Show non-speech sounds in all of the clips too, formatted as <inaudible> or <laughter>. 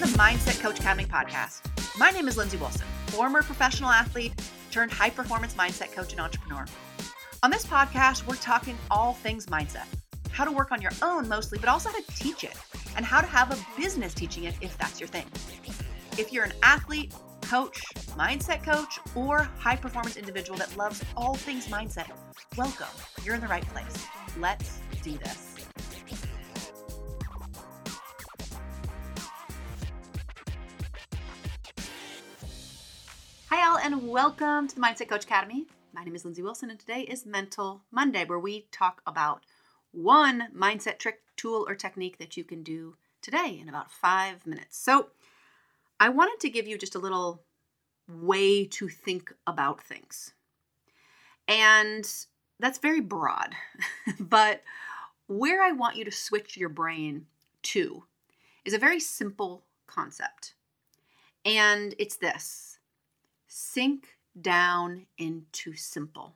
Mindset Coach Academy podcast. My name is Lindsey Wilson, former professional athlete turned high performance mindset coach and entrepreneur. On this podcast, we're talking all things mindset how to work on your own mostly, but also how to teach it and how to have a business teaching it if that's your thing. If you're an athlete, coach, mindset coach, or high performance individual that loves all things mindset, welcome. You're in the right place. Let's do this. And welcome to the Mindset Coach Academy. My name is Lindsey Wilson, and today is Mental Monday, where we talk about one mindset trick, tool, or technique that you can do today in about five minutes. So, I wanted to give you just a little way to think about things. And that's very broad, <laughs> but where I want you to switch your brain to is a very simple concept. And it's this sink down into simple.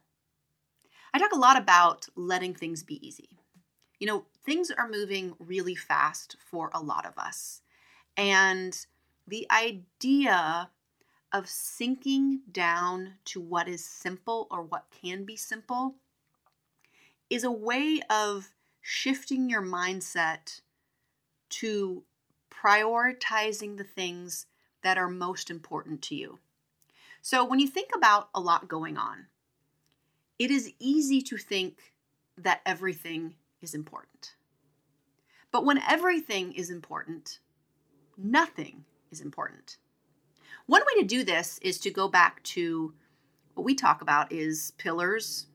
I talk a lot about letting things be easy. You know, things are moving really fast for a lot of us. And the idea of sinking down to what is simple or what can be simple is a way of shifting your mindset to prioritizing the things that are most important to you. So when you think about a lot going on, it is easy to think that everything is important. But when everything is important, nothing is important. One way to do this is to go back to what we talk about is pillars,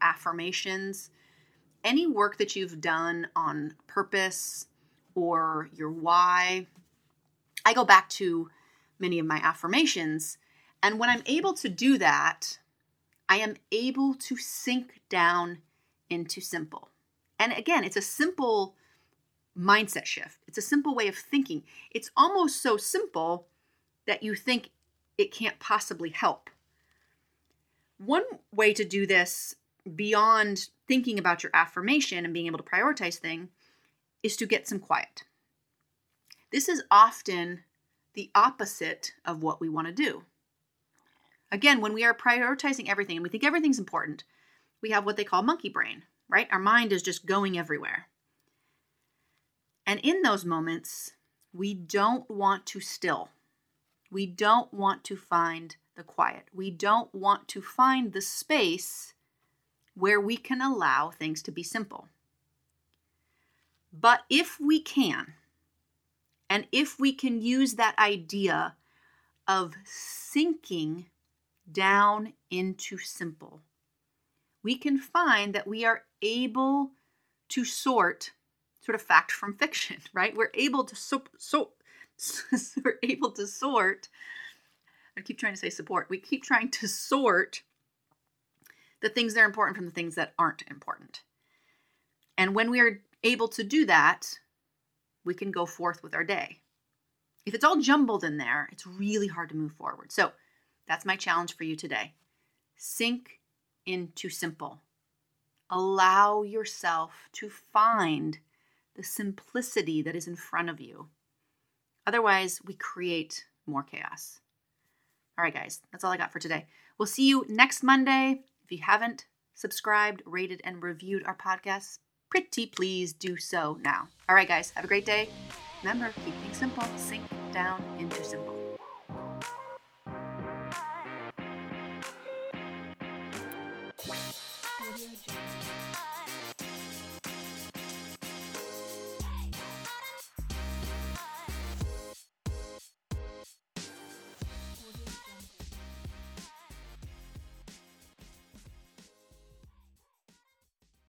affirmations, any work that you've done on purpose or your why. I go back to many of my affirmations and when I'm able to do that, I am able to sink down into simple. And again, it's a simple mindset shift. It's a simple way of thinking. It's almost so simple that you think it can't possibly help. One way to do this beyond thinking about your affirmation and being able to prioritize things is to get some quiet. This is often the opposite of what we want to do. Again, when we are prioritizing everything and we think everything's important, we have what they call monkey brain, right? Our mind is just going everywhere. And in those moments, we don't want to still. We don't want to find the quiet. We don't want to find the space where we can allow things to be simple. But if we can, and if we can use that idea of sinking down into simple, we can find that we are able to sort sort of fact from fiction, <laughs> right? We're able to so, so <laughs> we're able to sort. I keep trying to say support. We keep trying to sort the things that are important from the things that aren't important. And when we are able to do that, we can go forth with our day. If it's all jumbled in there, it's really hard to move forward. So, that's my challenge for you today. Sink into simple. Allow yourself to find the simplicity that is in front of you. Otherwise, we create more chaos. All right, guys, that's all I got for today. We'll see you next Monday. If you haven't subscribed, rated, and reviewed our podcast, pretty please do so now. All right, guys, have a great day. Remember, keep things simple, sink down into simple. Audio Jungle.